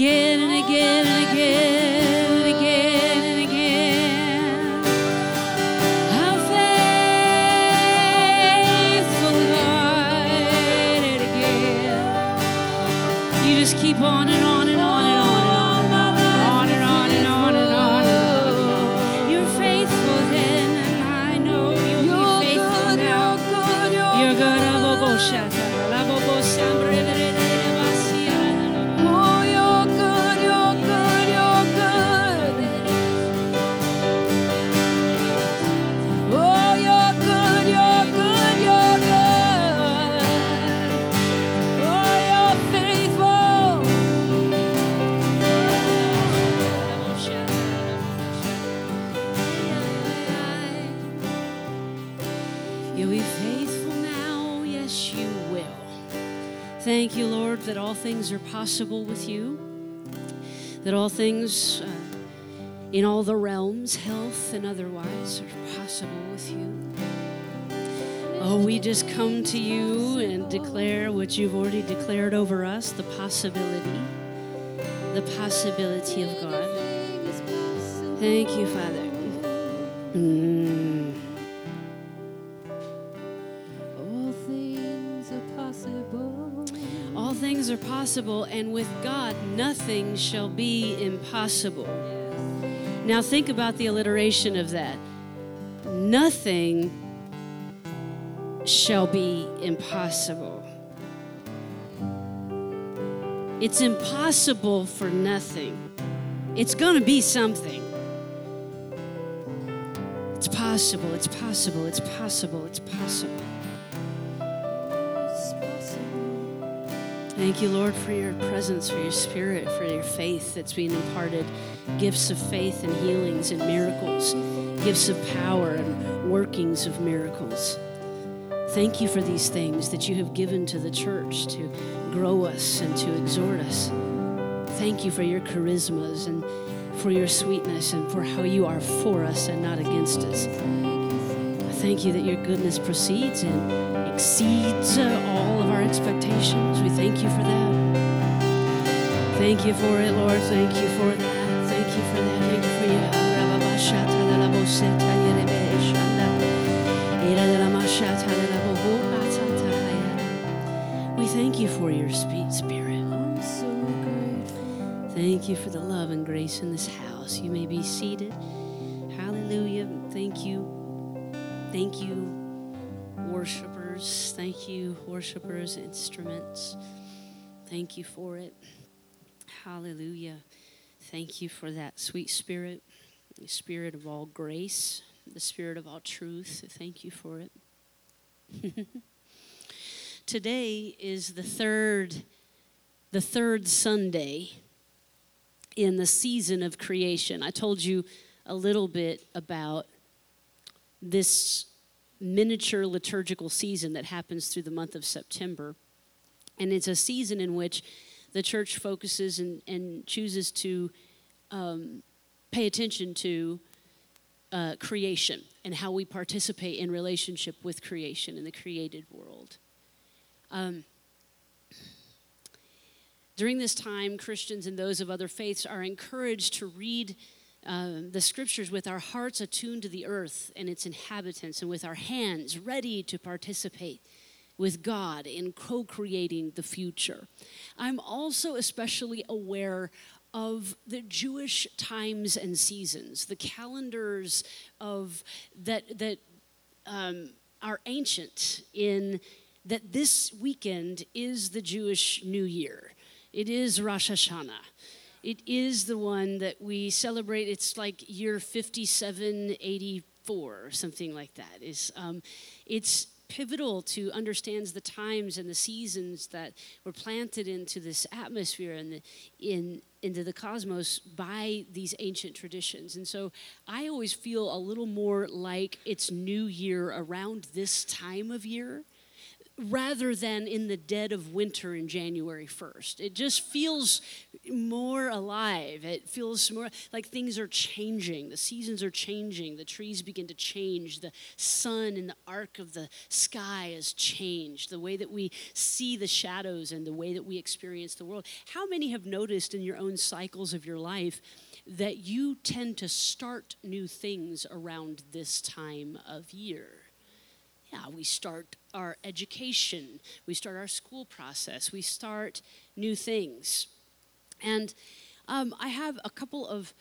again Thank you, Lord, that all things are possible with you, that all things uh, in all the realms, health and otherwise, are possible with you. Oh, we just come to you and declare what you've already declared over us the possibility, the possibility of God. Thank you, Father. Mm. And with God, nothing shall be impossible. Now, think about the alliteration of that. Nothing shall be impossible. It's impossible for nothing. It's going to be something. It's possible, it's possible, it's possible, it's possible. Thank you, Lord, for your presence, for your spirit, for your faith that's being imparted. Gifts of faith and healings and miracles, gifts of power and workings of miracles. Thank you for these things that you have given to the church to grow us and to exhort us. Thank you for your charismas and for your sweetness and for how you are for us and not against us. Thank you that your goodness proceeds and exceeds all of our expectations. We thank you for that. Thank you for it, Lord. Thank you for that. Thank you for that. Thank you for your Rababashata de la Boseta Yerebe Shanda. Ira de la Mashata de la Bohopatata Haya. We thank you for your spirit. I'm so grateful. Thank you for the love and grace in this house. You may be seated. Hallelujah. Thank you. Thank you, Thank you, worshipers, instruments. Thank you for it. Hallelujah. Thank you for that sweet spirit, the spirit of all grace, the spirit of all truth. Thank you for it. Today is the third the third Sunday in the season of creation. I told you a little bit about this miniature liturgical season that happens through the month of September. And it's a season in which the church focuses and, and chooses to um, pay attention to uh, creation and how we participate in relationship with creation in the created world. Um, during this time, Christians and those of other faiths are encouraged to read uh, the scriptures with our hearts attuned to the earth and its inhabitants, and with our hands ready to participate with God in co creating the future. I'm also especially aware of the Jewish times and seasons, the calendars of that that um, are ancient in that this weekend is the Jewish New Year. It is Rosh Hashanah. It is the one that we celebrate. It's like year 5784 or something like that. Is um, it's pivotal to understands the times and the seasons that were planted into this atmosphere and the, in into the cosmos by these ancient traditions. And so I always feel a little more like it's New Year around this time of year rather than in the dead of winter in January 1st. It just feels more alive. It feels more like things are changing. The seasons are changing. The trees begin to change. The sun and the arc of the sky has changed. The way that we see the shadows and the way that we experience the world. How many have noticed in your own cycles of your life that you tend to start new things around this time of year? Yeah, we start our education, we start our school process, we start new things. And um, I have a couple of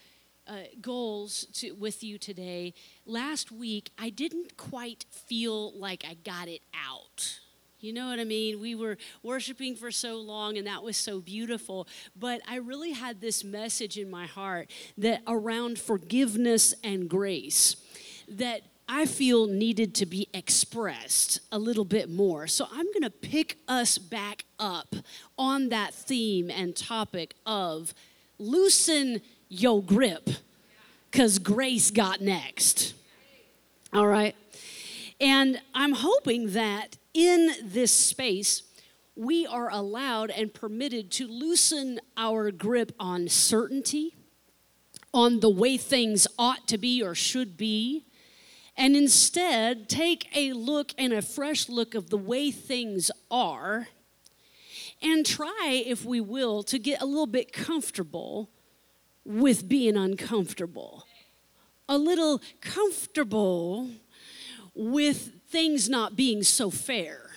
uh, goals to, with you today. Last week, I didn't quite feel like I got it out. You know what I mean? We were worshiping for so long and that was so beautiful. But I really had this message in my heart that around forgiveness and grace, that I feel needed to be expressed a little bit more. So I'm going to pick us back up on that theme and topic of loosen your grip because grace got next. All right? And I'm hoping that in this space, we are allowed and permitted to loosen our grip on certainty, on the way things ought to be or should be and instead take a look and a fresh look of the way things are and try, if we will, to get a little bit comfortable with being uncomfortable. A little comfortable with things not being so fair,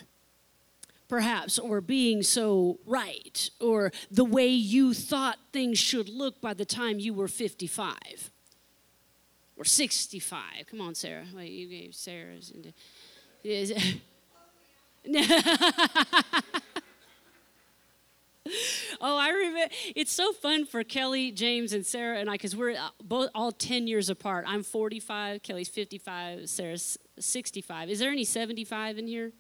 perhaps, or being so right, or the way you thought things should look by the time you were 55 or 65. Come on, Sarah. Wait, you gave Sarah's. Into, oh, I remember. It's so fun for Kelly, James, and Sarah and I because we're uh, both all 10 years apart. I'm 45, Kelly's 55, Sarah's 65. Is there any 75 in here?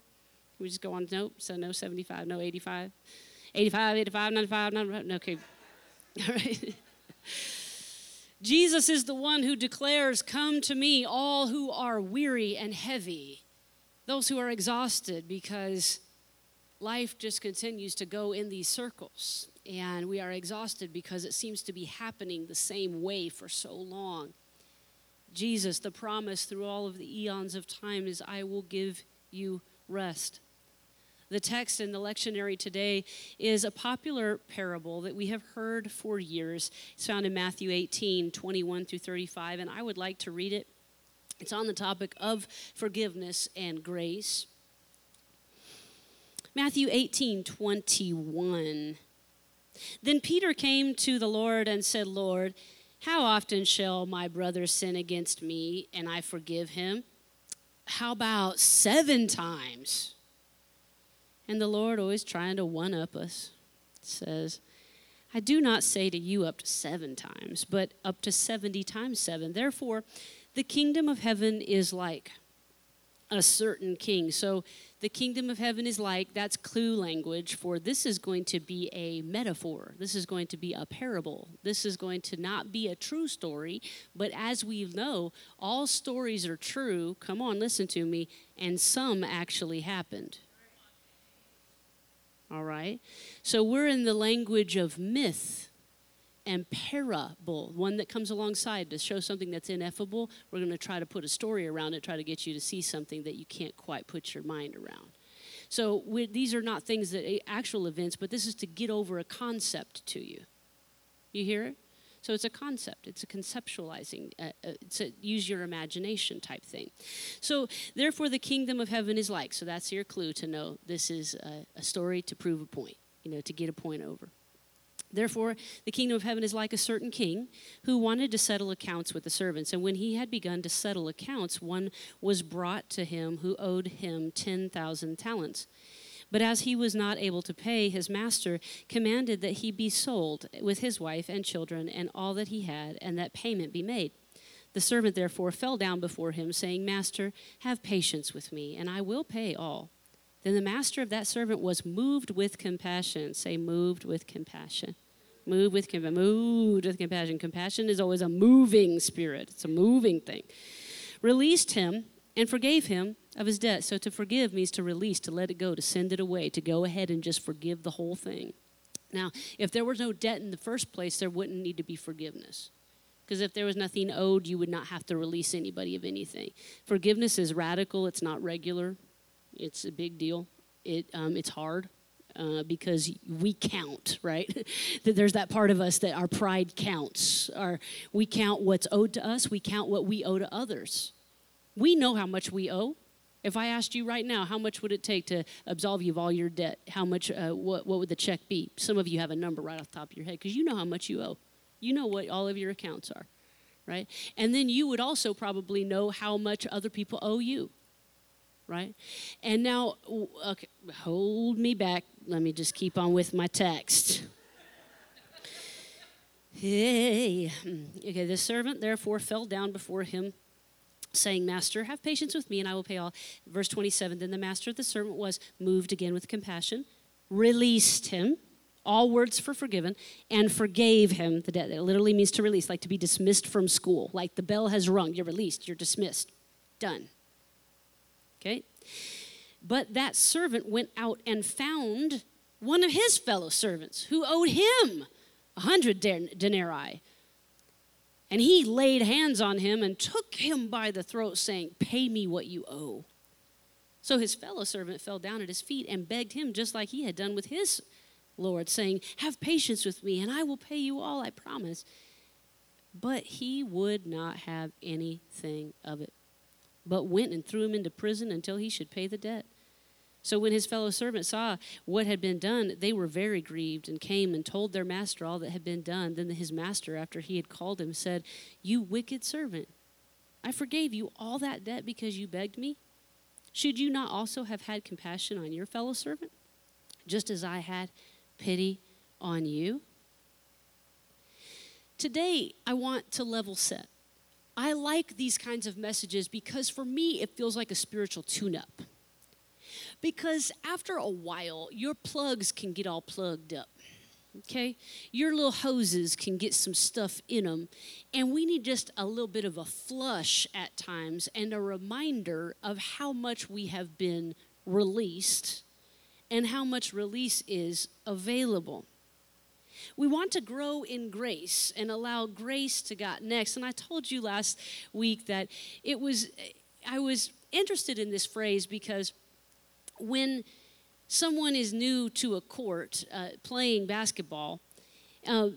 We just go on? Nope. So no 75, no 85. 85, 85, 95, 95. Okay. All right. Jesus is the one who declares, Come to me, all who are weary and heavy, those who are exhausted, because life just continues to go in these circles. And we are exhausted because it seems to be happening the same way for so long. Jesus, the promise through all of the eons of time is, I will give you rest. The text in the lectionary today is a popular parable that we have heard for years. It's found in Matthew 18, 21 through 35, and I would like to read it. It's on the topic of forgiveness and grace. Matthew 18, 21. Then Peter came to the Lord and said, Lord, how often shall my brother sin against me and I forgive him? How about seven times? And the Lord, always trying to one up us, says, I do not say to you up to seven times, but up to 70 times seven. Therefore, the kingdom of heaven is like a certain king. So, the kingdom of heaven is like, that's clue language for this is going to be a metaphor. This is going to be a parable. This is going to not be a true story, but as we know, all stories are true. Come on, listen to me. And some actually happened all right? So we're in the language of myth and parable, one that comes alongside to show something that's ineffable. We're going to try to put a story around it, try to get you to see something that you can't quite put your mind around. So these are not things that eh, actual events, but this is to get over a concept to you. You hear it? So it's a concept, it's a conceptualizing, uh, uh, it's a use your imagination type thing. So therefore, the kingdom of heaven is like. So that's your clue to know this is a, a story to prove a point, you know, to get a point over. Therefore, the kingdom of heaven is like a certain king who wanted to settle accounts with the servants. And when he had begun to settle accounts, one was brought to him who owed him 10,000 talents. But as he was not able to pay, his master commanded that he be sold with his wife and children and all that he had, and that payment be made. The servant therefore fell down before him, saying, Master, have patience with me, and I will pay all. Then the master of that servant was moved with compassion. Say, moved with compassion. Move with compassion. Moved with compassion. Compassion is always a moving spirit, it's a moving thing. Released him and forgave him of his debt. So to forgive means to release, to let it go, to send it away, to go ahead and just forgive the whole thing. Now, if there was no debt in the first place, there wouldn't need to be forgiveness. Because if there was nothing owed, you would not have to release anybody of anything. Forgiveness is radical, it's not regular, it's a big deal. It, um, it's hard. Uh, because we count, right? that there's that part of us that our pride counts. Our, we count what's owed to us, we count what we owe to others. We know how much we owe. If I asked you right now, how much would it take to absolve you of all your debt? How much, uh, what, what would the check be? Some of you have a number right off the top of your head because you know how much you owe. You know what all of your accounts are, right? And then you would also probably know how much other people owe you, right? And now, okay, hold me back. Let me just keep on with my text. Hey, okay, the servant therefore fell down before him saying, Master, have patience with me, and I will pay all. Verse 27 Then the master of the servant was moved again with compassion, released him, all words for forgiven, and forgave him the debt. It literally means to release, like to be dismissed from school. Like the bell has rung, you're released, you're dismissed. Done. Okay? But that servant went out and found one of his fellow servants who owed him a hundred denarii. And he laid hands on him and took him by the throat, saying, Pay me what you owe. So his fellow servant fell down at his feet and begged him, just like he had done with his Lord, saying, Have patience with me, and I will pay you all I promise. But he would not have anything of it, but went and threw him into prison until he should pay the debt. So when his fellow servants saw what had been done, they were very grieved and came and told their master all that had been done. Then his master, after he had called him, said, You wicked servant, I forgave you all that debt because you begged me. Should you not also have had compassion on your fellow servant, just as I had pity on you? Today, I want to level set. I like these kinds of messages because for me, it feels like a spiritual tune up. Because after a while, your plugs can get all plugged up. Okay? Your little hoses can get some stuff in them. And we need just a little bit of a flush at times and a reminder of how much we have been released and how much release is available. We want to grow in grace and allow grace to God next. And I told you last week that it was, I was interested in this phrase because when someone is new to a court uh, playing basketball, uh,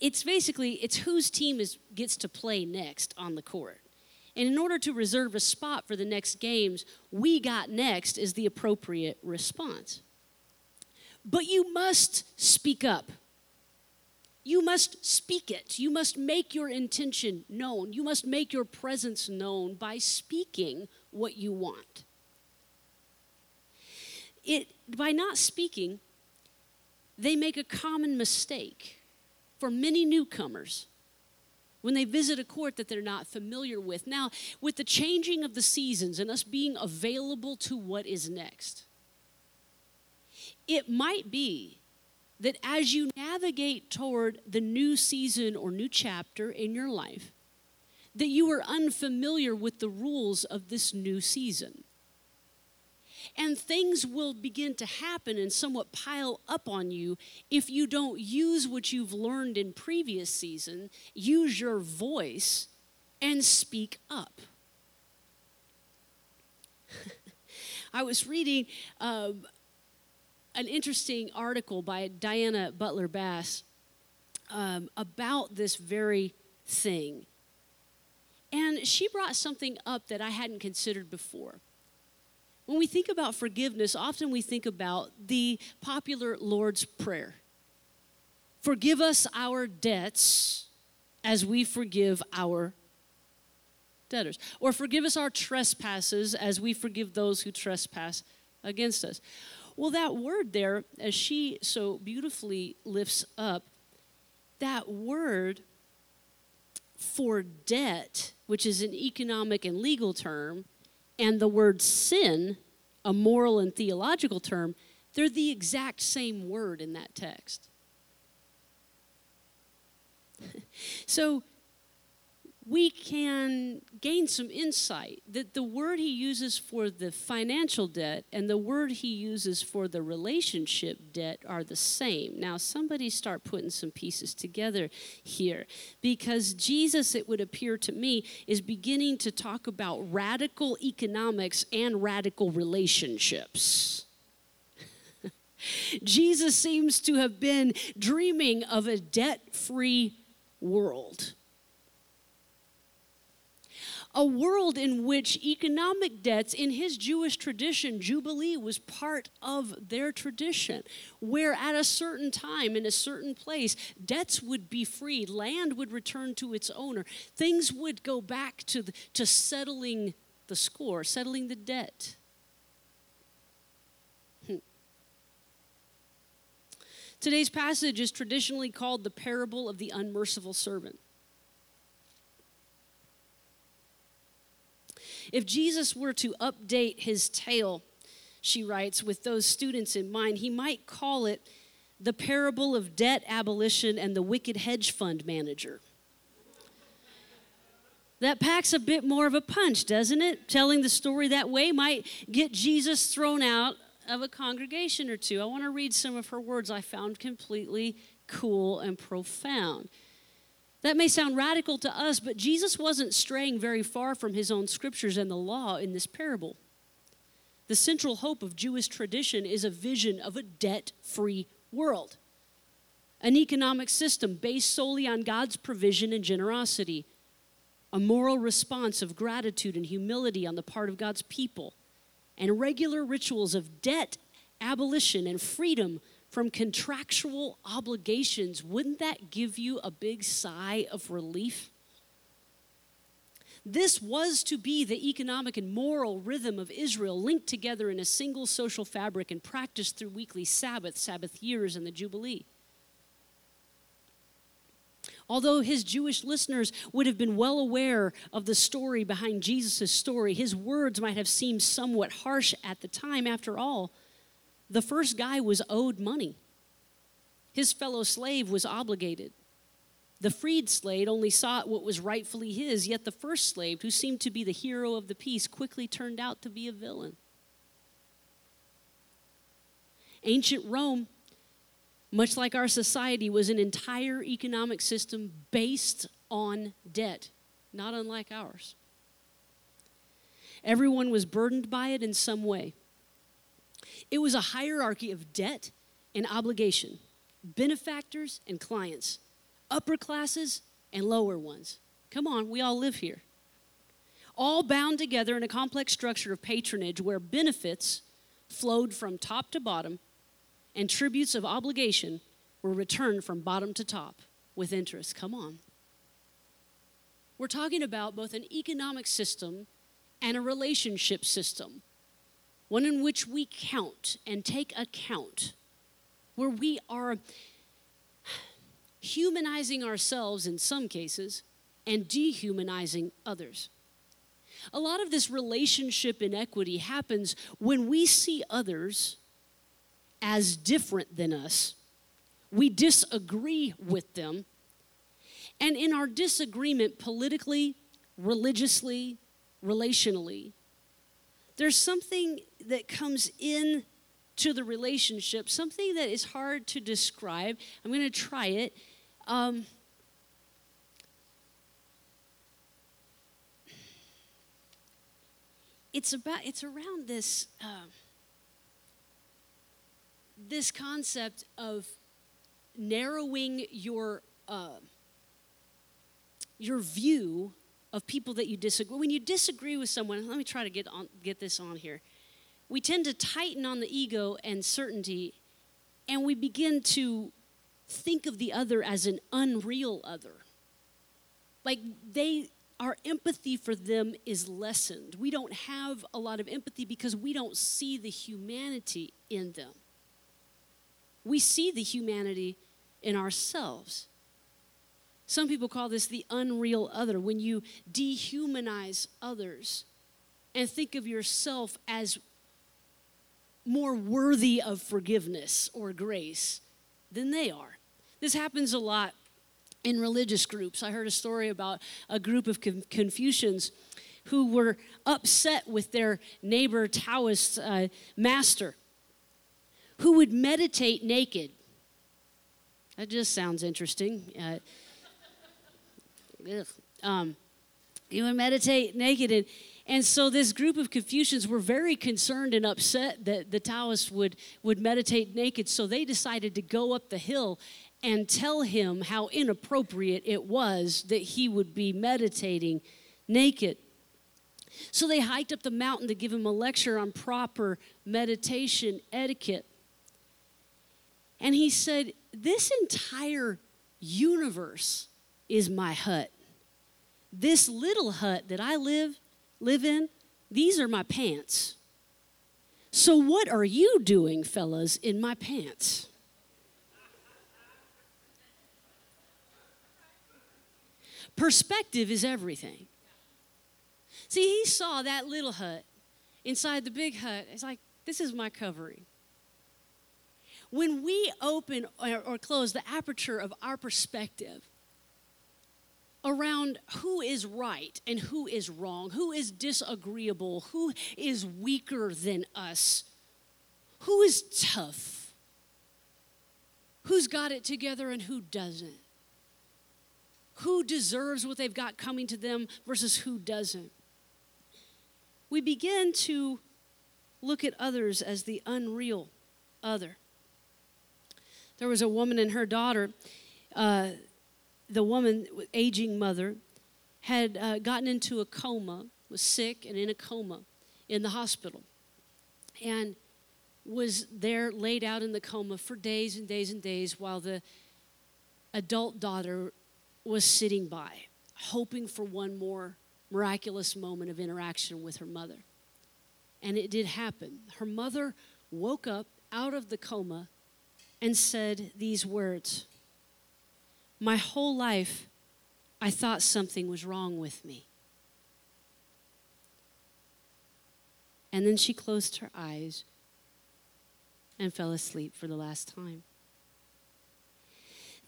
it's basically it's whose team is gets to play next on the court. And in order to reserve a spot for the next games, we got next is the appropriate response. But you must speak up. You must speak it. You must make your intention known. You must make your presence known by speaking what you want it, by not speaking, they make a common mistake for many newcomers when they visit a court that they're not familiar with. Now, with the changing of the seasons and us being available to what is next, it might be that as you navigate toward the new season or new chapter in your life, that you are unfamiliar with the rules of this new season. And things will begin to happen and somewhat pile up on you if you don't use what you've learned in previous season, use your voice, and speak up. I was reading um, an interesting article by Diana Butler Bass um, about this very thing. And she brought something up that I hadn't considered before. When we think about forgiveness, often we think about the popular Lord's Prayer Forgive us our debts as we forgive our debtors. Or forgive us our trespasses as we forgive those who trespass against us. Well, that word there, as she so beautifully lifts up, that word for debt, which is an economic and legal term, and the word sin, a moral and theological term, they're the exact same word in that text. so we can gain some insight that the word he uses for the financial debt and the word he uses for the relationship debt are the same. Now, somebody start putting some pieces together here because Jesus, it would appear to me, is beginning to talk about radical economics and radical relationships. Jesus seems to have been dreaming of a debt free world a world in which economic debts, in his Jewish tradition, Jubilee was part of their tradition, where at a certain time, in a certain place, debts would be freed, land would return to its owner, things would go back to, the, to settling the score, settling the debt. Hmm. Today's passage is traditionally called the parable of the unmerciful servant. If Jesus were to update his tale, she writes, with those students in mind, he might call it the parable of debt abolition and the wicked hedge fund manager. That packs a bit more of a punch, doesn't it? Telling the story that way might get Jesus thrown out of a congregation or two. I want to read some of her words I found completely cool and profound. That may sound radical to us, but Jesus wasn't straying very far from his own scriptures and the law in this parable. The central hope of Jewish tradition is a vision of a debt free world, an economic system based solely on God's provision and generosity, a moral response of gratitude and humility on the part of God's people, and regular rituals of debt abolition and freedom from contractual obligations, wouldn't that give you a big sigh of relief? This was to be the economic and moral rhythm of Israel, linked together in a single social fabric and practiced through weekly Sabbath, Sabbath years, and the Jubilee. Although his Jewish listeners would have been well aware of the story behind Jesus' story, his words might have seemed somewhat harsh at the time. After all, the first guy was owed money, his fellow slave was obligated. The freed slave only sought what was rightfully his, yet the first slave, who seemed to be the hero of the piece, quickly turned out to be a villain. Ancient Rome, much like our society, was an entire economic system based on debt, not unlike ours. Everyone was burdened by it in some way. It was a hierarchy of debt and obligation, benefactors and clients, upper classes and lower ones. Come on, we all live here. All bound together in a complex structure of patronage where benefits flowed from top to bottom and tributes of obligation were returned from bottom to top with interest. Come on. We're talking about both an economic system and a relationship system one in which we count and take account, where we are humanizing ourselves in some cases and dehumanizing others. A lot of this relationship inequity happens when we see others as different than us. We disagree with them. And in our disagreement, politically, religiously, relationally, there's something that comes in to the relationship, something that is hard to describe. I'm going to try it. Um, it's about it's around this uh, this concept of narrowing your uh, your view of people that you disagree. When you disagree with someone, let me try to get on get this on here. We tend to tighten on the ego and certainty, and we begin to think of the other as an unreal other. Like they our empathy for them is lessened. We don't have a lot of empathy because we don't see the humanity in them. We see the humanity in ourselves. Some people call this the unreal other, when you dehumanize others and think of yourself as more worthy of forgiveness or grace than they are. This happens a lot in religious groups. I heard a story about a group of Confucians who were upset with their neighbor Taoist uh, master who would meditate naked. That just sounds interesting. Uh, um, he would meditate naked. And, and so this group of Confucians were very concerned and upset that the Taoists would, would meditate naked. So they decided to go up the hill and tell him how inappropriate it was that he would be meditating naked. So they hiked up the mountain to give him a lecture on proper meditation etiquette. And he said, This entire universe is my hut. This little hut that I live, live in, these are my pants. So, what are you doing, fellas, in my pants? Perspective is everything. See, he saw that little hut inside the big hut. It's like, this is my covering. When we open or, close the aperture of our perspective, around who is right and who is wrong, who is disagreeable, who is weaker than us, who is tough, who's got it together and who doesn't, who deserves what they've got coming to them versus who doesn't we begin to look at others as the unreal other. There was a woman and her daughter, uh, the woman, aging mother, had uh, gotten into a coma, was sick and in a coma in the hospital, and was there laid out in the coma for days and days and days while the adult daughter was sitting by, hoping for one more miraculous moment of interaction with her mother. And it did happen. Her mother woke up out of the coma and said these words My whole life, I thought something was wrong with me. And then she closed her eyes and fell asleep for the last time.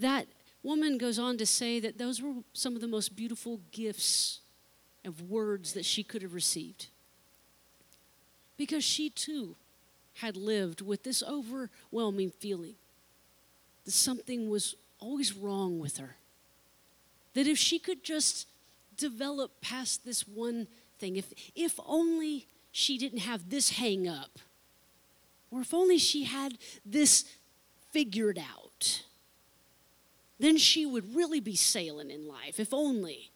That woman goes on to say that those were some of the most beautiful gifts of words that she could have received. Because she too had lived with this overwhelming feeling that something was always wrong with her. That if she could just develop past this one thing, if, if only she didn't have this hang up, or if only she had this figured out, then she would really be sailing in life, if only.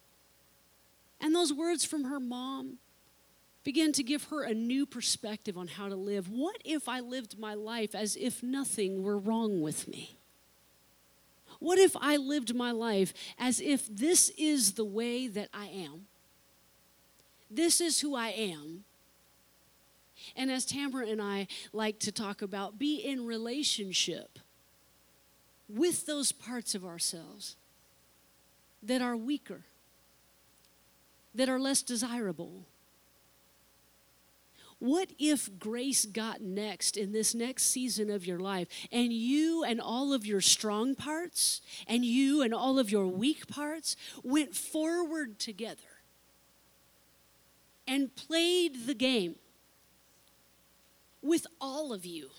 And those words from her mom began to give her a new perspective on how to live. What if I lived my life as if nothing were wrong with me? What if I lived my life as if this is the way that I am? This is who I am. And as Tamara and I like to talk about, be in relationship with those parts of ourselves that are weaker that are less desirable? What if grace got next in this next season of your life and you and all of your strong parts and you and all of your weak parts went forward together and played the game with all of you?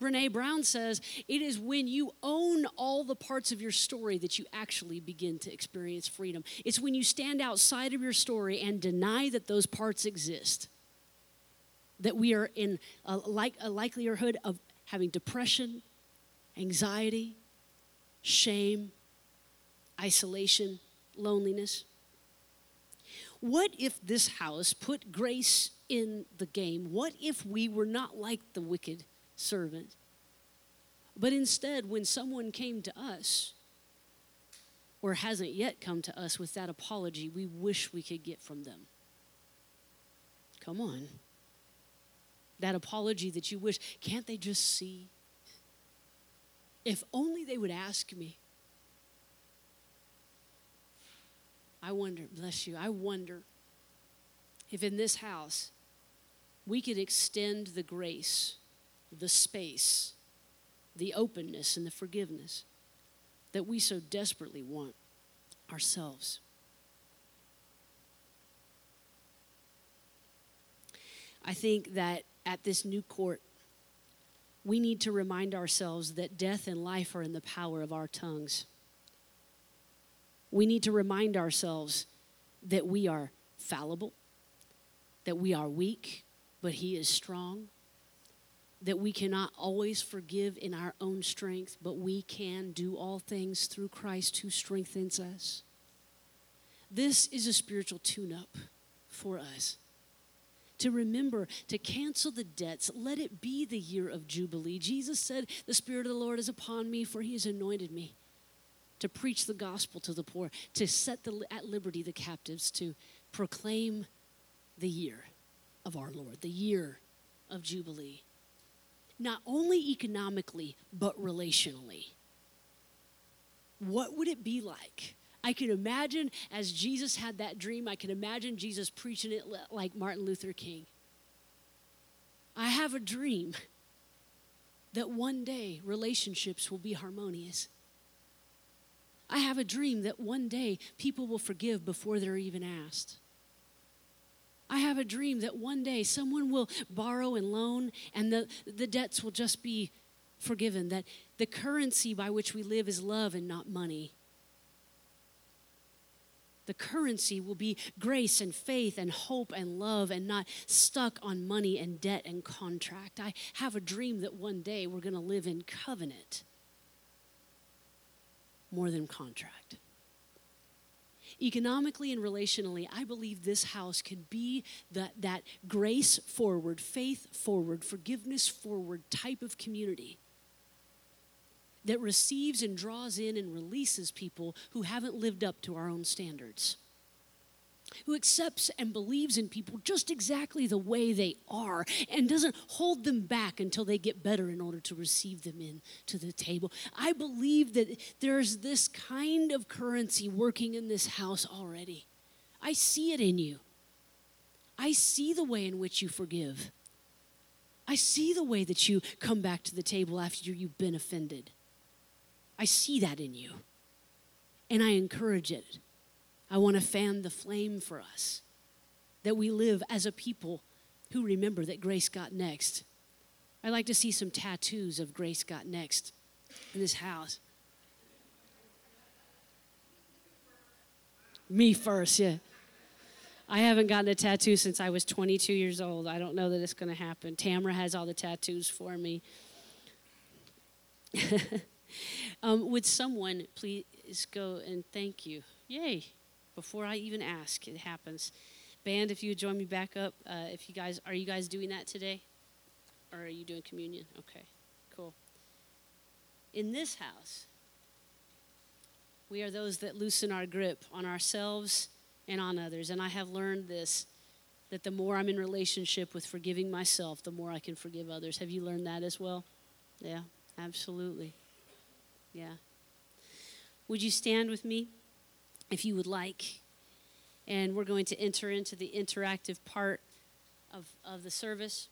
Brene Brown says it is when you own all the parts of your story that you actually begin to experience freedom. It's when you stand outside of your story and deny that those parts exist that we are in a, like, a likelihood of having depression, anxiety, shame, isolation, loneliness. What if this house put grace in the game? What if we were not like the wicked? Servant. But instead, when someone came to us, or hasn't yet come to us with that apology we wish we could get from them. Come on. That apology that you wish, can't they just see? If only they would ask me. I wonder, bless you, I wonder if in this house we could extend the grace the space, the openness, and the forgiveness that we so desperately want ourselves. I think that at this new court, we need to remind ourselves that death and life are in the power of our tongues. We need to remind ourselves that we are fallible, that we are weak, but He is strong, that we cannot always forgive in our own strength, but we can do all things through Christ who strengthens us. This is a spiritual tune up for us to remember to cancel the debts. Let it be the year of Jubilee. Jesus said, The Spirit of the Lord is upon me, for he has anointed me to preach the gospel to the poor, to set the, at liberty the captives, to proclaim the year of our Lord, the year of Jubilee. Not only economically, but relationally. What would it be like I can imagine as Jesus had that dream, I can imagine Jesus preaching it like Martin Luther King. I have a dream that one day relationships will be harmonious. I have a dream that one day people will forgive before they're even asked. I have a dream that one day someone will borrow and loan and the, the debts will just be forgiven, that the currency by which we live is love and not money. The currency will be grace and faith and hope and love and not stuck on money and debt and contract. I have a dream that one day we're going to live in covenant more than contract. Economically and relationally, I believe this house can be that, that grace forward, faith forward, forgiveness forward type of community that receives and draws in and releases people who haven't lived up to our own standards. Who accepts and believes in people just exactly the way they are and doesn't hold them back until they get better in order to receive them in to the table. I believe that there's this kind of currency working in this house already. I see it in you. I see the way in which you forgive. I see the way that you come back to the table after you've been offended. I see that in you. And I encourage it. I want to fan the flame for us that we live as a people who remember that grace got next. I'd like to see some tattoos of grace got next in this house. Me first, yeah. I haven't gotten a tattoo since I was 22 years old. I don't know that it's going to happen. Tamara has all the tattoos for me. Um, would someone please go and thank you? Yay. Before I even ask, it happens. Band, if you would join me back up. Uh, if you guys, are you guys doing that today? Or are you doing communion? Okay, cool. In this house, we are those that loosen our grip on ourselves and on others. And I have learned this that the more I'm in relationship with forgiving myself, the more I can forgive others. Have you learned that as well? Yeah, absolutely. Yeah. Would you stand with me if you would like? And we're going to enter into the interactive part of, of the service.